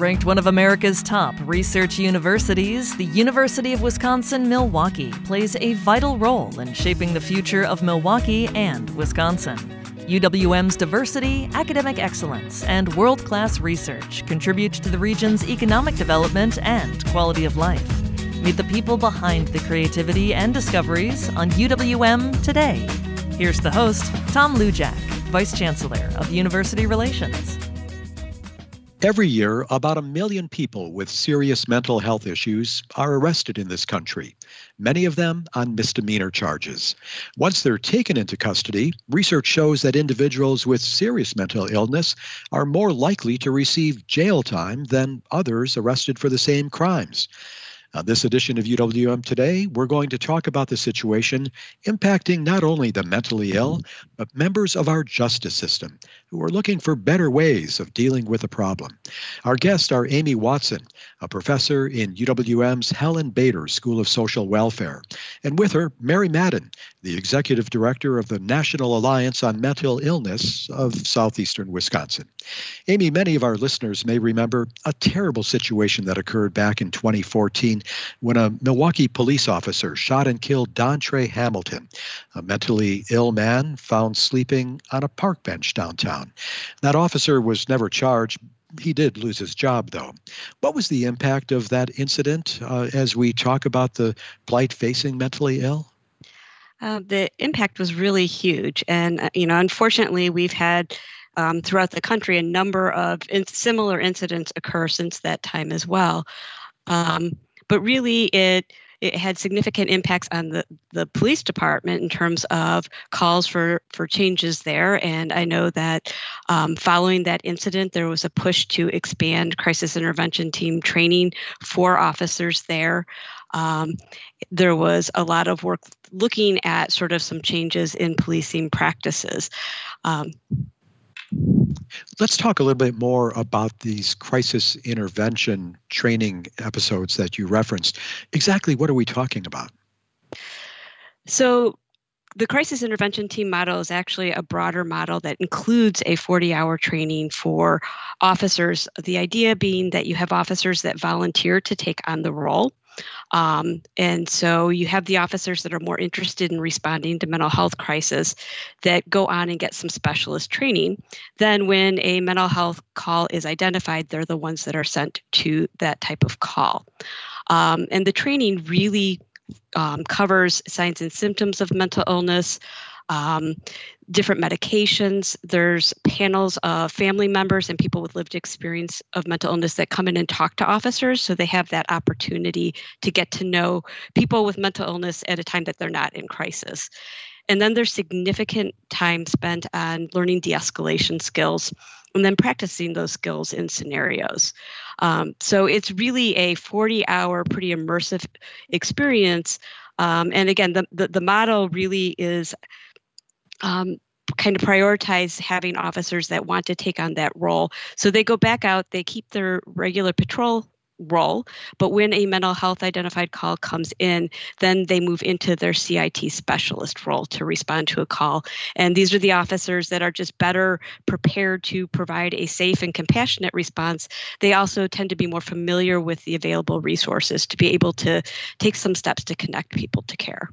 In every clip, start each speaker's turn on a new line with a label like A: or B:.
A: Ranked one of America's top research universities, the University of Wisconsin Milwaukee plays a vital role in shaping the future of Milwaukee and Wisconsin. UWM's diversity, academic excellence, and world class research contribute to the region's economic development and quality of life. Meet the people behind the creativity and discoveries on UWM today. Here's the host, Tom Luljak, Vice Chancellor of University Relations.
B: Every year, about a million people with serious mental health issues are arrested in this country, many of them on misdemeanor charges. Once they're taken into custody, research shows that individuals with serious mental illness are more likely to receive jail time than others arrested for the same crimes. On this edition of UWM Today, we're going to talk about the situation impacting not only the mentally ill, but members of our justice system who are looking for better ways of dealing with the problem. Our guests are Amy Watson, a professor in UWM's Helen Bader School of Social Welfare, and with her, Mary Madden, the executive director of the National Alliance on Mental Illness of Southeastern Wisconsin. Amy, many of our listeners may remember a terrible situation that occurred back in 2014 when a Milwaukee police officer shot and killed Dontre Hamilton, a mentally ill man found sleeping on a park bench downtown. That officer was never charged. He did lose his job, though. What was the impact of that incident uh, as we talk about the plight facing mentally ill?
C: Uh, the impact was really huge. And, uh, you know, unfortunately, we've had um, throughout the country a number of in- similar incidents occur since that time as well. Um, but really, it it had significant impacts on the, the police department in terms of calls for, for changes there. And I know that um, following that incident, there was a push to expand crisis intervention team training for officers there. Um, there was a lot of work looking at sort of some changes in policing practices. Um,
B: Let's talk a little bit more about these crisis intervention training episodes that you referenced. Exactly what are we talking about?
C: So, the crisis intervention team model is actually a broader model that includes a 40 hour training for officers. The idea being that you have officers that volunteer to take on the role. Um, and so you have the officers that are more interested in responding to mental health crisis that go on and get some specialist training. Then, when a mental health call is identified, they're the ones that are sent to that type of call. Um, and the training really um, covers signs and symptoms of mental illness, um, different medications. There's panels of family members and people with lived experience of mental illness that come in and talk to officers. So they have that opportunity to get to know people with mental illness at a time that they're not in crisis. And then there's significant time spent on learning de escalation skills and then practicing those skills in scenarios. Um, so it's really a 40 hour, pretty immersive experience. Um, and again, the, the, the model really is um, kind of prioritize having officers that want to take on that role. So they go back out, they keep their regular patrol role, but when a mental health identified call comes in, then they move into their CIT specialist role to respond to a call. And these are the officers that are just better prepared to provide a safe and compassionate response. They also tend to be more familiar with the available resources to be able to take some steps to connect people to care.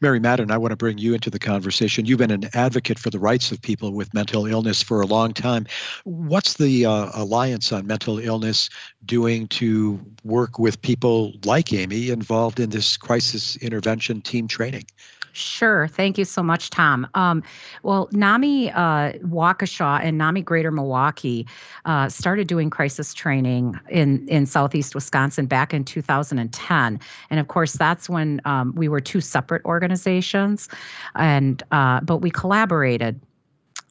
B: Mary Madden, I want to bring you into the conversation. You've been an advocate for the rights of people with mental illness for a long time. What's the uh, Alliance on Mental Illness doing to work with people like Amy involved in this crisis intervention team training?
D: Sure. Thank you so much, Tom. Um, well, NAMI uh, Waukesha and NAMI Greater Milwaukee uh, started doing crisis training in, in Southeast Wisconsin back in 2010. And of course, that's when um, we were two separate organizations. And uh, but we collaborated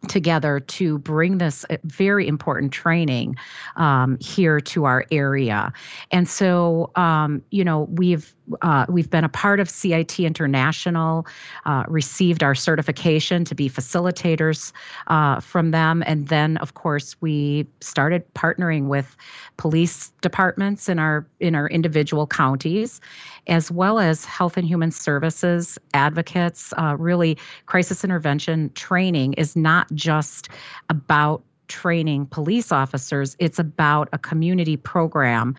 D: together to bring this uh, very important training um, here to our area. And so, um, you know, we've uh, we've been a part of CIT International, uh, received our certification to be facilitators uh, from them, and then, of course, we started partnering with police departments in our in our individual counties, as well as health and human services advocates. Uh, really, crisis intervention training is not just about training police officers, it's about a community program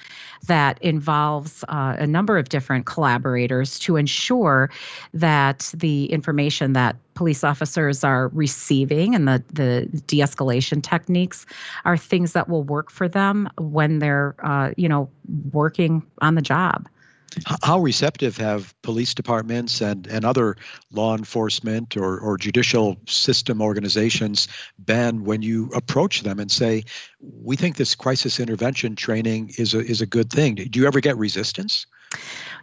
D: that involves uh, a number of different collaborators to ensure that the information that police officers are receiving and the, the de-escalation techniques are things that will work for them when they're uh, you know working on the job
B: how receptive have police departments and, and other law enforcement or, or judicial system organizations been when you approach them and say, we think this crisis intervention training is a, is a good thing? Do you ever get resistance?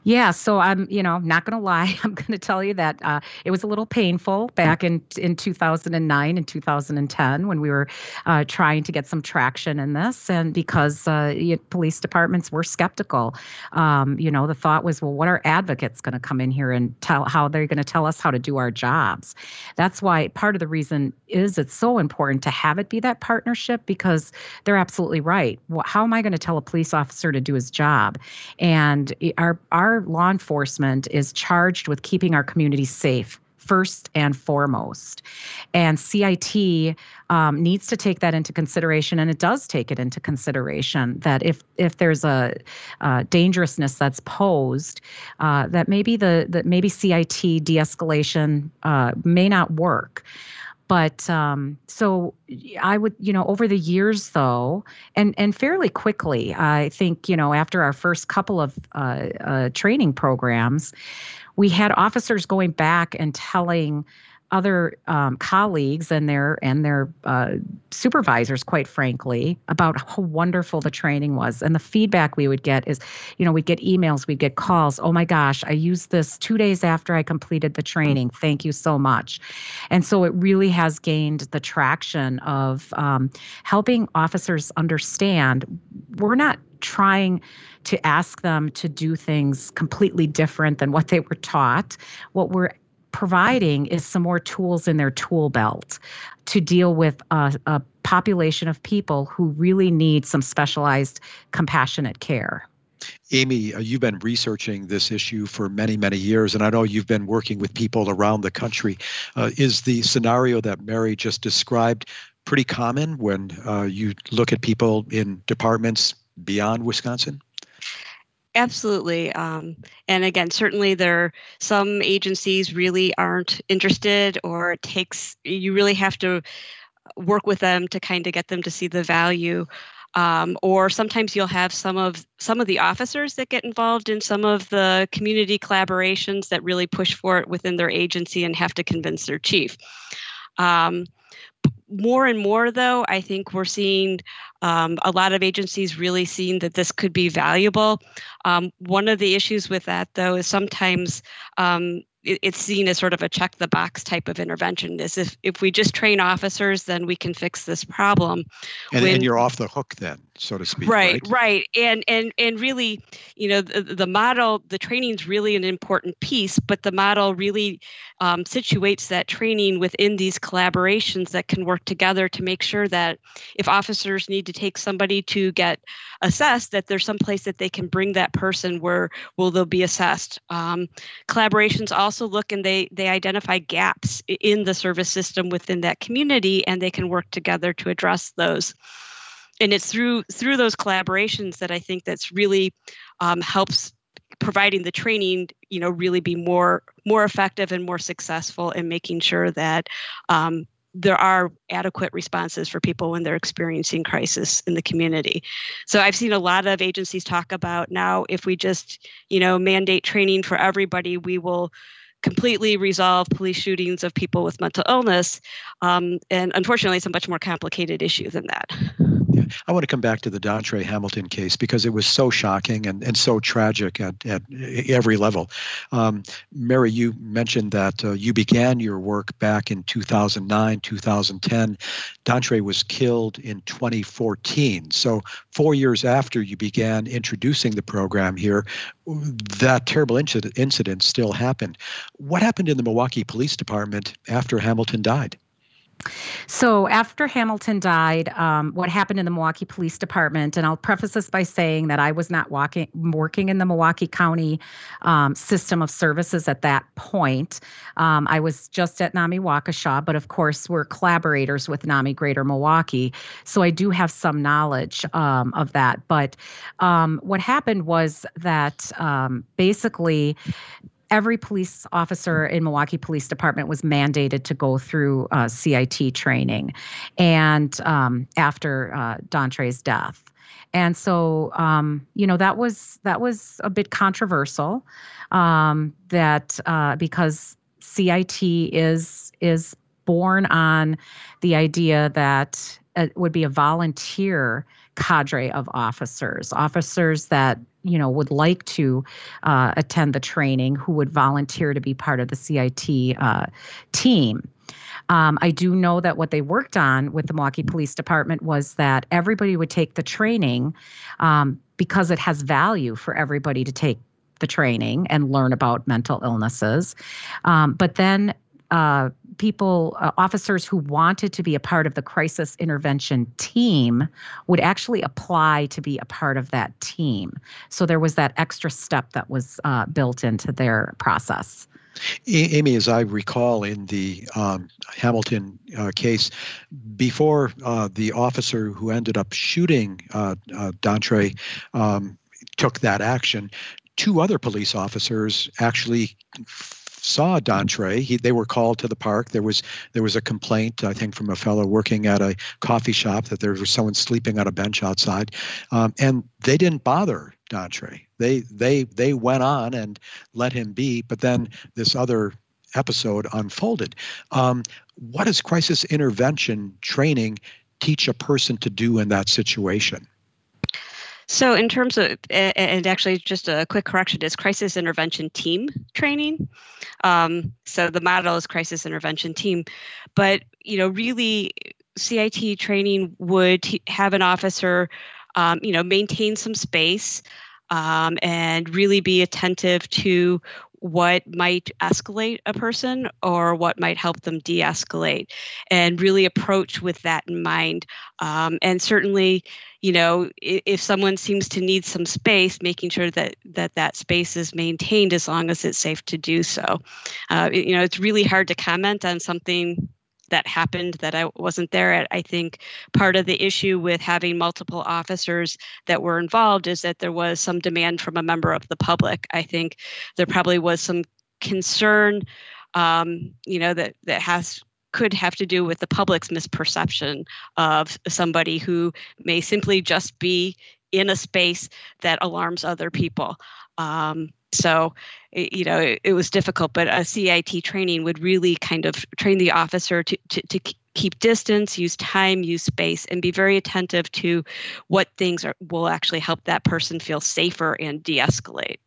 D: Yeah, so I'm, you know, not going to lie. I'm going to tell you that uh, it was a little painful back in in 2009 and 2010 when we were uh, trying to get some traction in this, and because uh, police departments were skeptical. Um, you know, the thought was, well, what are advocates going to come in here and tell how they're going to tell us how to do our jobs? That's why part of the reason is it's so important to have it be that partnership because they're absolutely right. How am I going to tell a police officer to do his job? And our our law enforcement is charged with keeping our community safe first and foremost. And CIT um, needs to take that into consideration, and it does take it into consideration that if if there's a, a dangerousness that's posed, uh, that maybe the that maybe CIT de-escalation uh, may not work. But um, so I would, you know, over the years though, and and fairly quickly, I think, you know, after our first couple of uh, uh, training programs, we had officers going back and telling other um, colleagues and their and their uh, supervisors, quite frankly, about how wonderful the training was. And the feedback we would get is, you know, we'd get emails, we'd get calls. Oh my gosh, I used this two days after I completed the training. Thank you so much. And so it really has gained the traction of um, helping officers understand we're not trying to ask them to do things completely different than what they were taught. What we're providing is some more tools in their tool belt to deal with a, a population of people who really need some specialized compassionate care.
B: Amy, uh, you've been researching this issue for many, many years, and I know you've been working with people around the country. Uh, is the scenario that Mary just described pretty common when uh, you look at people in departments beyond Wisconsin?
C: Absolutely. Um, and again, certainly there some agencies really aren't interested or it takes you really have to work with them to kind of get them to see the value. Um, or sometimes you'll have some of some of the officers that get involved in some of the community collaborations that really push for it within their agency and have to convince their chief. Um, more and more, though, I think we're seeing um, a lot of agencies really seeing that this could be valuable. Um, one of the issues with that, though, is sometimes um, it's seen as sort of a check the box type of intervention is if, if we just train officers then we can fix this problem
B: and, when, and you're off the hook then so to speak
C: right right, right. and and and really you know the, the model the training is really an important piece but the model really um, situates that training within these collaborations that can work together to make sure that if officers need to take somebody to get assessed that there's some place that they can bring that person where will they'll be assessed um, collaborations also look and they they identify gaps in the service system within that community and they can work together to address those and it's through through those collaborations that i think that's really um, helps providing the training you know really be more more effective and more successful in making sure that um, there are adequate responses for people when they're experiencing crisis in the community. So I've seen a lot of agencies talk about now if we just, you know, mandate training for everybody, we will completely resolve police shootings of people with mental illness. Um, and unfortunately, it's a much more complicated issue than that.
B: I want to come back to the Dontre Hamilton case because it was so shocking and, and so tragic at, at every level. Um, Mary, you mentioned that uh, you began your work back in 2009, 2010. Dontre was killed in 2014. So, four years after you began introducing the program here, that terrible incident, incident still happened. What happened in the Milwaukee Police Department after Hamilton died?
D: So after Hamilton died, um, what happened in the Milwaukee Police Department, and I'll preface this by saying that I was not walking, working in the Milwaukee County um, system of services at that point. Um, I was just at NAMI Waukesha, but of course we're collaborators with NAMI Greater Milwaukee, so I do have some knowledge um, of that. But um, what happened was that um, basically every police officer in Milwaukee Police Department was mandated to go through uh, CIT training, and um, after uh, Dontre's death. And so, um, you know, that was that was a bit controversial. Um, that uh, because CIT is is born on the idea that it would be a volunteer cadre of officers, officers that you know would like to uh, attend the training, who would volunteer to be part of the CIT uh, team. Um, I do know that what they worked on with the Milwaukee Police Department was that everybody would take the training um, because it has value for everybody to take the training and learn about mental illnesses. Um, but then uh, people, uh, officers who wanted to be a part of the crisis intervention team would actually apply to be a part of that team. So there was that extra step that was uh, built into their process.
B: Amy, as I recall in the um, Hamilton uh, case, before uh, the officer who ended up shooting uh, uh Dontre um, took that action, two other police officers actually saw Dontre. He, they were called to the park. There was there was a complaint, I think, from a fellow working at a coffee shop that there was someone sleeping on a bench outside, um, and they didn't bother Dontre. They they they went on and let him be. But then this other episode unfolded. Um, what does crisis intervention training teach a person to do in that situation?
C: So, in terms of, and actually, just a quick correction is crisis intervention team training. Um, so, the model is crisis intervention team. But, you know, really, CIT training would have an officer, um, you know, maintain some space um, and really be attentive to what might escalate a person or what might help them de escalate and really approach with that in mind. Um, and certainly, you know, if, if, someone seems to need some space, making sure that that, that space is maintained as long as it's safe to do so. Uh, you know, it's really hard to comment on something that happened that I wasn't there at. I think part of the issue with having multiple officers that were involved is that there was some demand from a member of the public. I think there probably was some concern, um, you know, that that has could have to do with the public's misperception of somebody who may simply just be in a space that alarms other people. Um, so, you know, it, it, was difficult, but a CIT training would really kind of train the officer to, to, to keep distance, use time, use space, and be very attentive to what things are, will actually help that person feel safer and de escalate.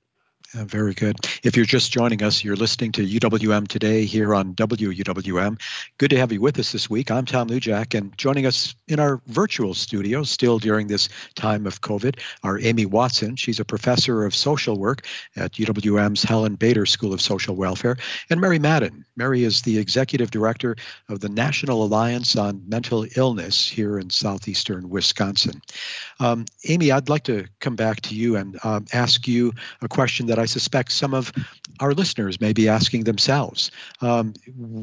B: Uh, very good. If you're just joining us, you're listening to UWM today here on WUWM. Good to have you with us this week. I'm Tom Luljak, and joining us in our virtual studio, still during this time of COVID, are Amy Watson. She's a professor of social work at UWM's Helen Bader School of Social Welfare, and Mary Madden. Mary is the executive director of the National Alliance on Mental Illness here in southeastern Wisconsin. Um, Amy, I'd like to come back to you and um, ask you a question that I suspect some of our listeners may be asking themselves. Um,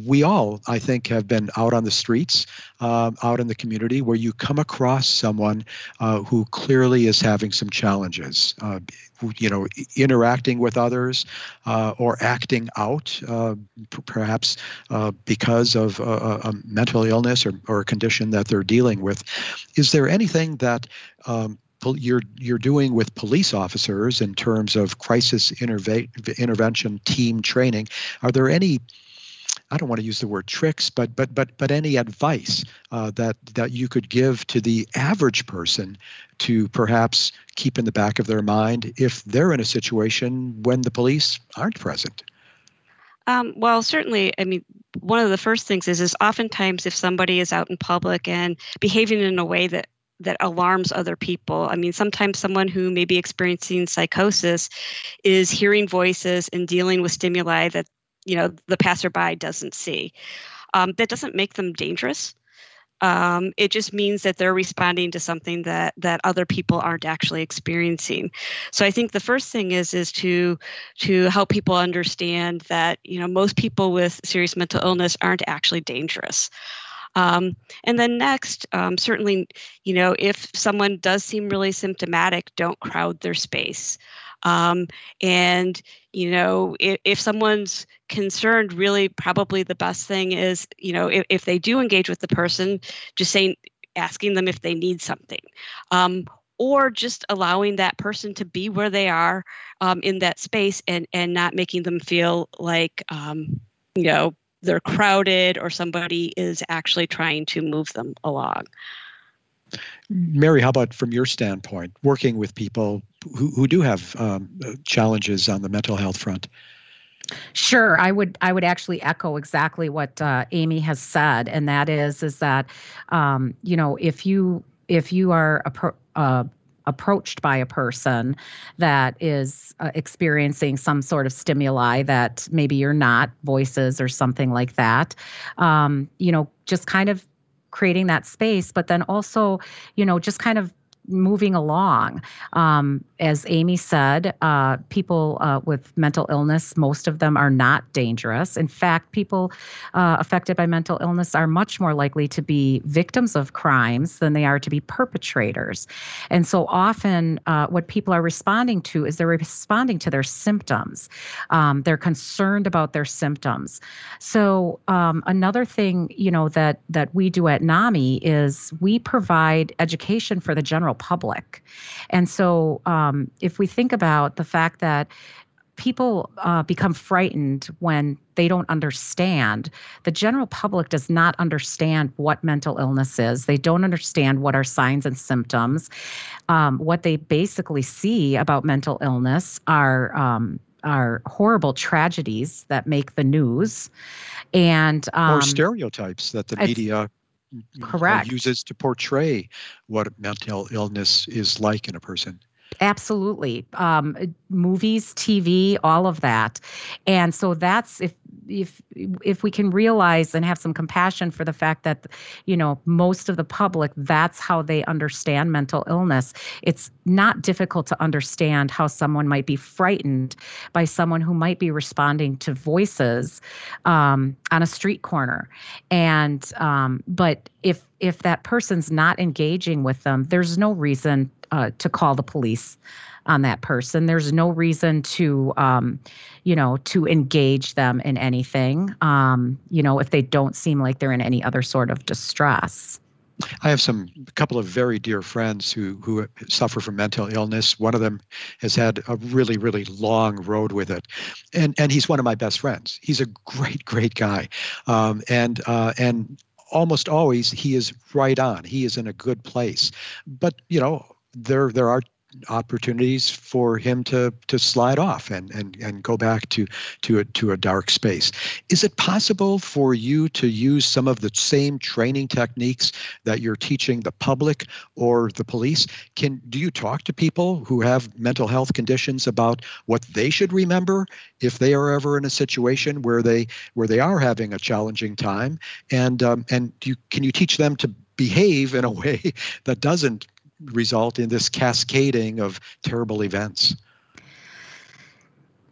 B: we all, I think, have been out on the streets, uh, out in the community, where you come across someone uh, who clearly is having some challenges. Uh, you know, interacting with others uh, or acting out, uh, p- perhaps uh, because of a, a mental illness or, or, a condition that they're dealing with. Is there anything that um, you're you're doing with police officers in terms of crisis interve- intervention team training are there any I don't want to use the word tricks, but but but but any advice uh, that that you could give to the average person to perhaps keep in the back of their mind if they're in a situation when the police aren't present.
C: Um, well, certainly. I mean, one of the first things is is oftentimes if somebody is out in public and behaving in a way that that alarms other people. I mean, sometimes someone who may be experiencing psychosis is hearing voices and dealing with stimuli that you know the passerby doesn't see. Um, that doesn't make them dangerous. Um, it just means that they're responding to something that that other people aren't actually experiencing. So I think the first thing is is to to help people understand that you know most people with serious mental illness aren't actually dangerous. Um, and then next, um, certainly, you know, if someone does seem really symptomatic, don't crowd their space. Um, and you know, if, if someone's concerned, really, probably the best thing is, you know, if, if they do engage with the person, just saying, asking them if they need something. Um, or just allowing that person to be where they are um, in that space and and not making them feel like um, you know they're crowded or somebody is actually trying to move them along.
B: Mary, how about from your standpoint, working with people who, who do have um, challenges on the mental health front?
D: Sure, I would. I would actually echo exactly what uh, Amy has said, and that is, is that, um, you know, if you if you are a uh, approached by a person that is uh, experiencing some sort of stimuli that maybe you're not, voices or something like that, um, you know, just kind of creating that space, but then also, you know, just kind of moving along. Um, as Amy said, uh, people uh, with mental illness, most of them are not dangerous. In fact, people uh, affected by mental illness are much more likely to be victims of crimes than they are to be perpetrators. And so often, uh, what people are responding to is they're responding to their symptoms. Um, they're concerned about their symptoms. So um, another thing, you know, that that we do at NAMI is we provide education for the general public. And so, um, if we think about the fact that people uh, become frightened when they don't understand. The general public does not understand what mental illness is. They don't understand what are signs and symptoms. Um, what they basically see about mental illness are um, are horrible tragedies that make the news, and
B: um, or stereotypes that the media
D: correct.
B: uses to portray what mental illness is like in a person
D: absolutely. Um, movies tv all of that. And so that's if if if we can realize and have some compassion for the fact that you know most of the public that's how they understand mental illness. It's not difficult to understand how someone might be frightened by someone who might be responding to voices um, on a street corner. And um, but if if that person's not engaging with them there's no reason uh, to call the police on that person. There's no reason to, um, you know, to engage them in anything, um, you know, if they don't seem like they're in any other sort of distress.
B: I have some a couple of very dear friends who who suffer from mental illness. One of them has had a really really long road with it, and and he's one of my best friends. He's a great great guy, um, and uh, and almost always he is right on. He is in a good place, but you know there there are opportunities for him to to slide off and and and go back to to a to a dark space. Is it possible for you to use some of the same training techniques that you're teaching the public or the police? Can do you talk to people who have mental health conditions about what they should remember if they are ever in a situation where they where they are having a challenging time and um, and you can you teach them to behave in a way that doesn't result in this cascading of terrible events?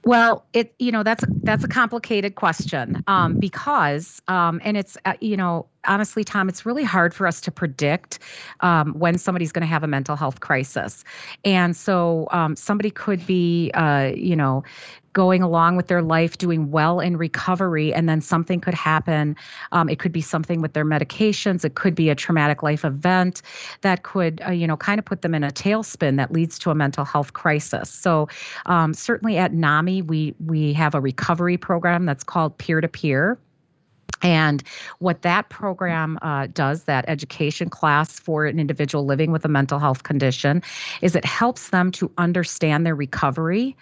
D: Well, it you know that's that's a complicated question um, because um, and it's uh, you know honestly, Tom, it's really hard for us to predict um, when somebody's going to have a mental health crisis, and so um, somebody could be uh, you know going along with their life, doing well in recovery, and then something could happen. Um, it could be something with their medications. It could be a traumatic life event that could, uh, you know, kind of put them in a tailspin that leads to a mental health crisis. So, um, certainly at NAMI, we we have a recovery program that's called Peer to Peer. And what that program uh, does, that education class for an individual living with a mental health condition, is it helps them to understand their recovery,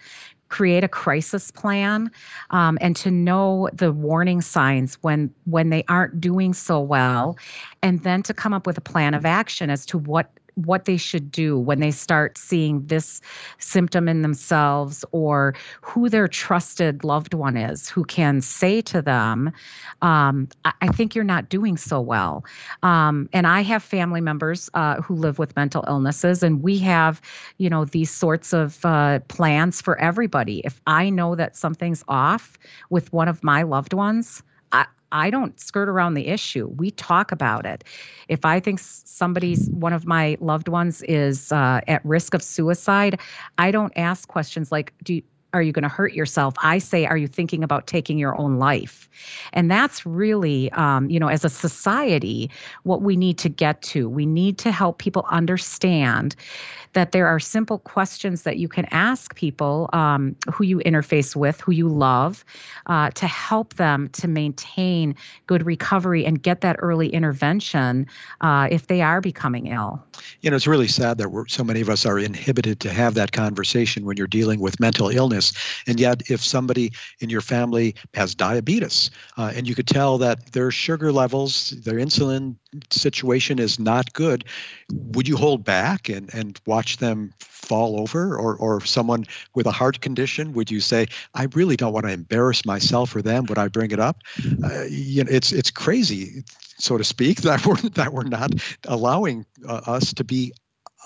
D: create a crisis plan um, and to know the warning signs when when they aren't doing so well and then to come up with a plan of action as to what what they should do when they start seeing this symptom in themselves or who their trusted loved one is who can say to them um, I, think you're not doing so well. Um, and i have family members uh, who live with mental illnesses and we have you know these sorts of uh, plans for everybody. If i know that something's off with one of my loved ones I, I don't skirt around the issue. We talk about it. If I think somebody's one of my loved ones is uh, at risk of suicide, I don't ask questions like, "Do are you going to hurt yourself?" I say, "Are you thinking about taking your own life?" And that's really, um, you know, as a society, what we need to get to. We need to help people understand that there are simple questions that you can ask people um, who you interface with, who you love, uh, to help them to maintain good recovery and get that early intervention uh, if they are becoming ill.
B: You know, it's really sad that so many of us are inhibited to have that conversation when you're dealing with mental illness. And yet, if somebody in your family has diabetes uh, and you could tell that their sugar levels, their insulin situation is not good, would you hold back and, and watch them fall over? Or, or someone with a heart condition, would you say, I really don't want to embarrass myself or them? Would I bring it up? Uh, you know, it's, it's crazy, so to speak, that we're, that we're not allowing uh, us to be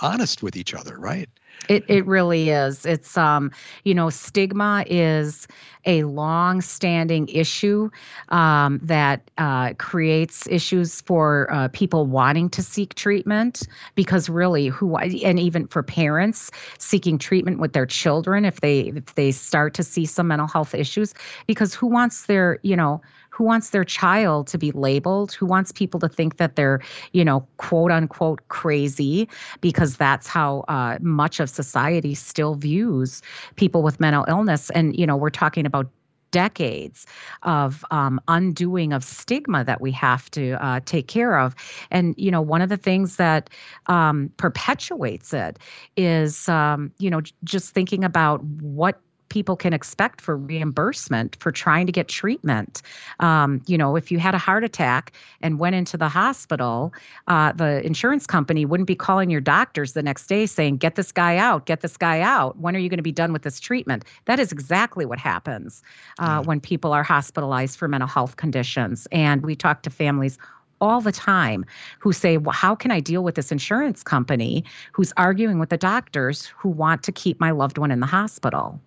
B: honest with each other, right?
D: It it really is. It's um, you know, stigma is a long-standing issue um, that uh, creates issues for uh, people wanting to seek treatment because really, who and even for parents seeking treatment with their children if they if they start to see some mental health issues because who wants their you know who wants their child to be labeled who wants people to think that they're you know quote unquote crazy because that's how uh, much of society still views people with mental illness and you know we're talking about decades of um, undoing of stigma that we have to uh, take care of. And, you know, one of the things that um, perpetuates it is, um, you know, just thinking about what people can expect for reimbursement for trying to get treatment. Um, you know, if you had a heart attack and went into the hospital, uh, the insurance company wouldn't be calling your doctors the next day saying, Get this guy out, get this guy out. When are you going to be done with this treatment? That is exactly what happens uh, yeah. when people are hospitalized for mental health conditions. And we talk to families all the time who say, well, how can I deal with this insurance company who's arguing with the doctors who want to keep my loved one in the hospital?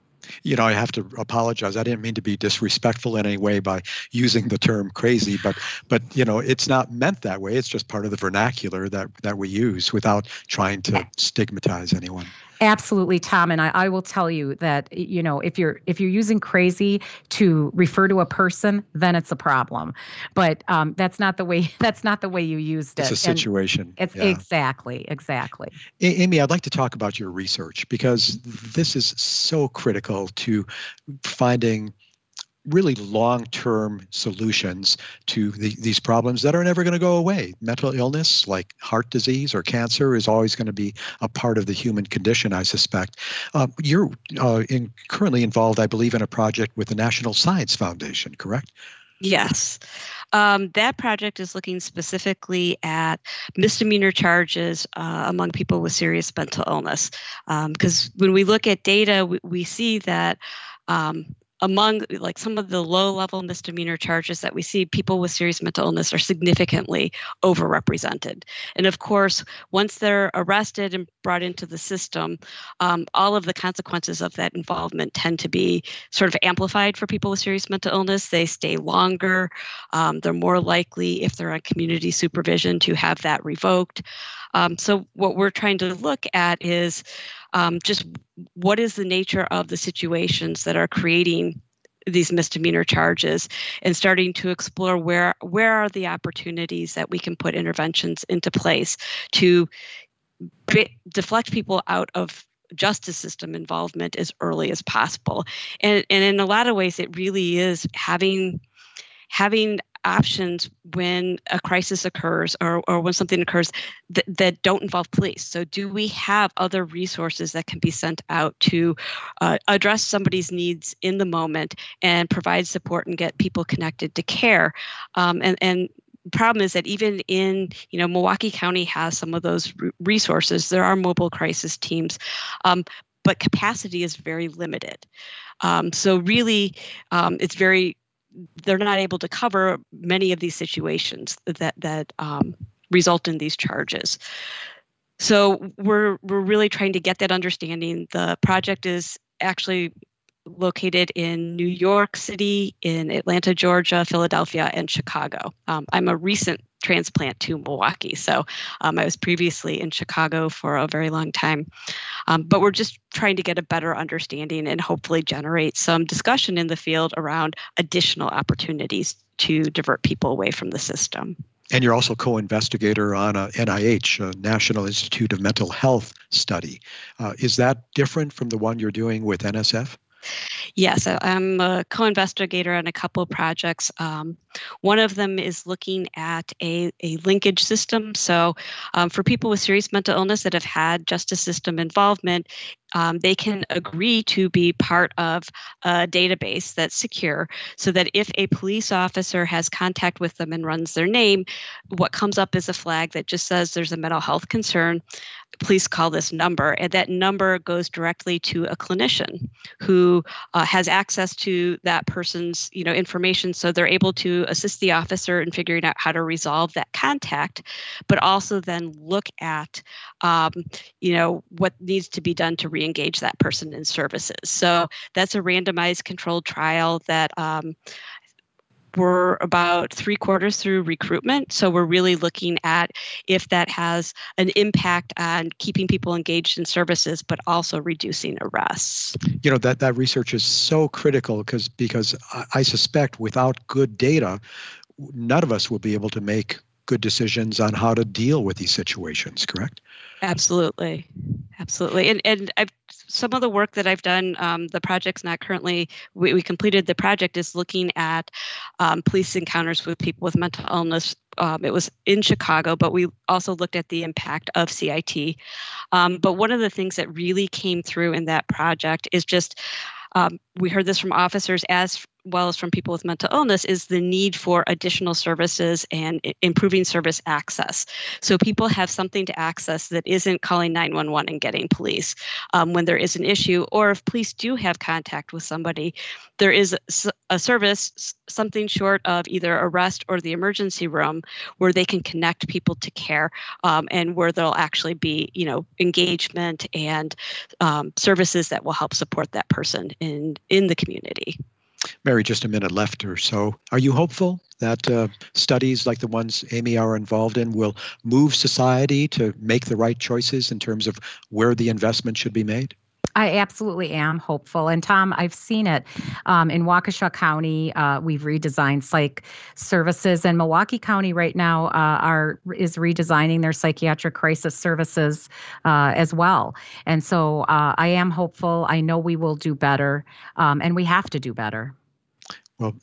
B: You know, I have to apologize. I didn't mean to be disrespectful in any way by using the term crazy, but but you know, it's not meant that way. It's just part of the vernacular that that we use without trying to stigmatize anyone.
D: Absolutely, Tom. And I, I, will tell you that you know if you're if you're using crazy to refer to a person, then it's a problem. But um, that's not the way that's not the way you used
B: it. It's a situation.
D: And it's yeah. exactly exactly.
B: A- Amy, I'd like to talk about your research because this is so critical to finding really long-term solutions to the, these problems that are never going to go away. Mental illness, like heart disease or cancer, is always going to be a part of the human condition. I suspect. Uh, you're uh, in, currently involved, I believe, in a project with the National Science Foundation, correct?
C: Yes. Um, that project is looking specifically at misdemeanor charges uh, among people with serious mental illness. Because um, when we look at data, we, we see that um, among like some of the low level misdemeanor charges that we see people with serious mental illness are significantly overrepresented. And of course once they're arrested and brought into the system um, all of the consequences of that involvement tend to be sort of amplified for people with serious mental illness. They stay longer. Um, they're more likely if they're on community supervision to have that revoked um, so what we're trying to look at is um, just what is the nature of the situations that are creating these misdemeanor charges and starting to explore where where are the opportunities that we can put interventions into place to deflect people out of justice system involvement as early as possible. And and in a lot of ways it really is having having options when a crisis occurs or, or when something occurs that, that don't involve police. So, do we have other resources that can be sent out to uh, address somebody's needs in the moment and provide support and get people connected to care? Um, and, and problem is that even in you know Milwaukee County has some of those resources. There are mobile crisis teams, um, but capacity is very limited. Um, so really, um, it's very they're not able to cover many of these situations that that um, result in these charges. So we're we're really trying to get that understanding. The project is actually located in New York City, in Atlanta, Georgia, Philadelphia, and Chicago. Um, I'm a recent transplant to Milwaukee, so um, I was previously in Chicago for a very long time. Um, but we're just trying to get a better understanding and hopefully generate some discussion in the field around additional opportunities to divert people away from the system.
B: And you're also co-investigator on a NIH, a National Institute of Mental Health study. Uh, is that different from the one you're doing with NSF?
C: Yes, I'm a co-investigator on a couple projects. Um, one of them is looking at a, a linkage system. So um, for people with serious mental illness that have had justice system involvement, um, they can agree to be part of a database that's secure so that if a police officer has contact with them and runs their name, what comes up is a flag that just says there's a mental health concern. Please call this number. And that number goes directly to a clinician who uh, has access to that person's you know information so they're able to assist the officer in figuring out how to resolve that contact but also then look at um, you know what needs to be done to re-engage that person in services. So that's a randomized controlled trial that um, we're about three quarters through recruitment. So we're really looking at if that has an impact on keeping people engaged in services, but also reducing arrests.
B: You know, that, that research is so critical because because I suspect without good data, none of us will be able to make good decisions on how to deal with these situations, correct?
C: Absolutely, absolutely. And and I've some of the work that I've done. Um, the project's not currently. We, we completed the project is looking at um, police encounters with people with mental illness. Um, it was in Chicago, but we also looked at the impact of CIT. Um, but one of the things that really came through in that project is just um, we heard this from officers as well as from people with mental illness is the need for additional services and improving service access. So people have something to access that isn't calling 911 and getting police um, when there is an issue, or if police do have contact with somebody, there is a, service, something short of either arrest or the emergency room, where they can connect people to care um, and where there'll actually be, you know, engagement and um, services that will help support that person in in the community.
B: Mary, just a minute left or so. Are you hopeful that uh, studies like the ones Amy are involved in will move society to make the right choices in terms of where the investment should be made?
D: I absolutely am hopeful. And Tom, I've seen it um, in Waukesha County. Uh, we've redesigned psych services, and Milwaukee County right now uh, are is redesigning their psychiatric crisis services uh, as well. And so uh, I am hopeful. I know we will do better, um, and we have to do better.
B: Well,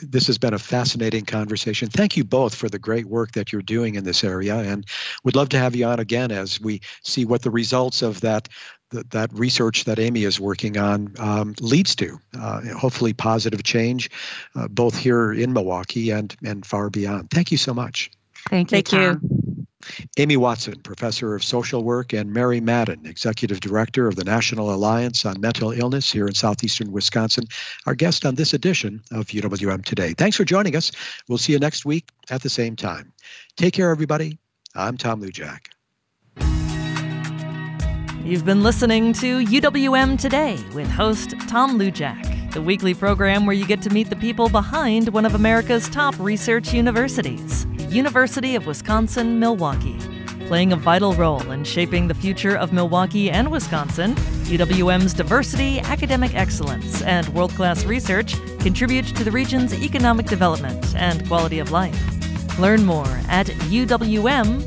B: this has been a fascinating conversation. Thank you both for the great work that you're doing in this area, and we'd love to have you on again as we see what the results of that that, that research that Amy is working on um, leads to. Uh, hopefully, positive change, uh, both here in Milwaukee and and far beyond. Thank you so much.
D: Thank you.
C: Thank Tom. you.
B: Amy Watson, Professor of Social Work, and Mary Madden, Executive Director of the National Alliance on Mental Illness here in southeastern Wisconsin, our guest on this edition of UWM Today. Thanks for joining us. We'll see you next week at the same time. Take care, everybody. I'm Tom Luljak.
A: You've been listening to UWM Today with host Tom Luljak, the weekly program where you get to meet the people behind one of America's top research universities, University of Wisconsin Milwaukee. Playing a vital role in shaping the future of Milwaukee and Wisconsin, UWM's diversity, academic excellence, and world class research contribute to the region's economic development and quality of life. Learn more at uwm.edu.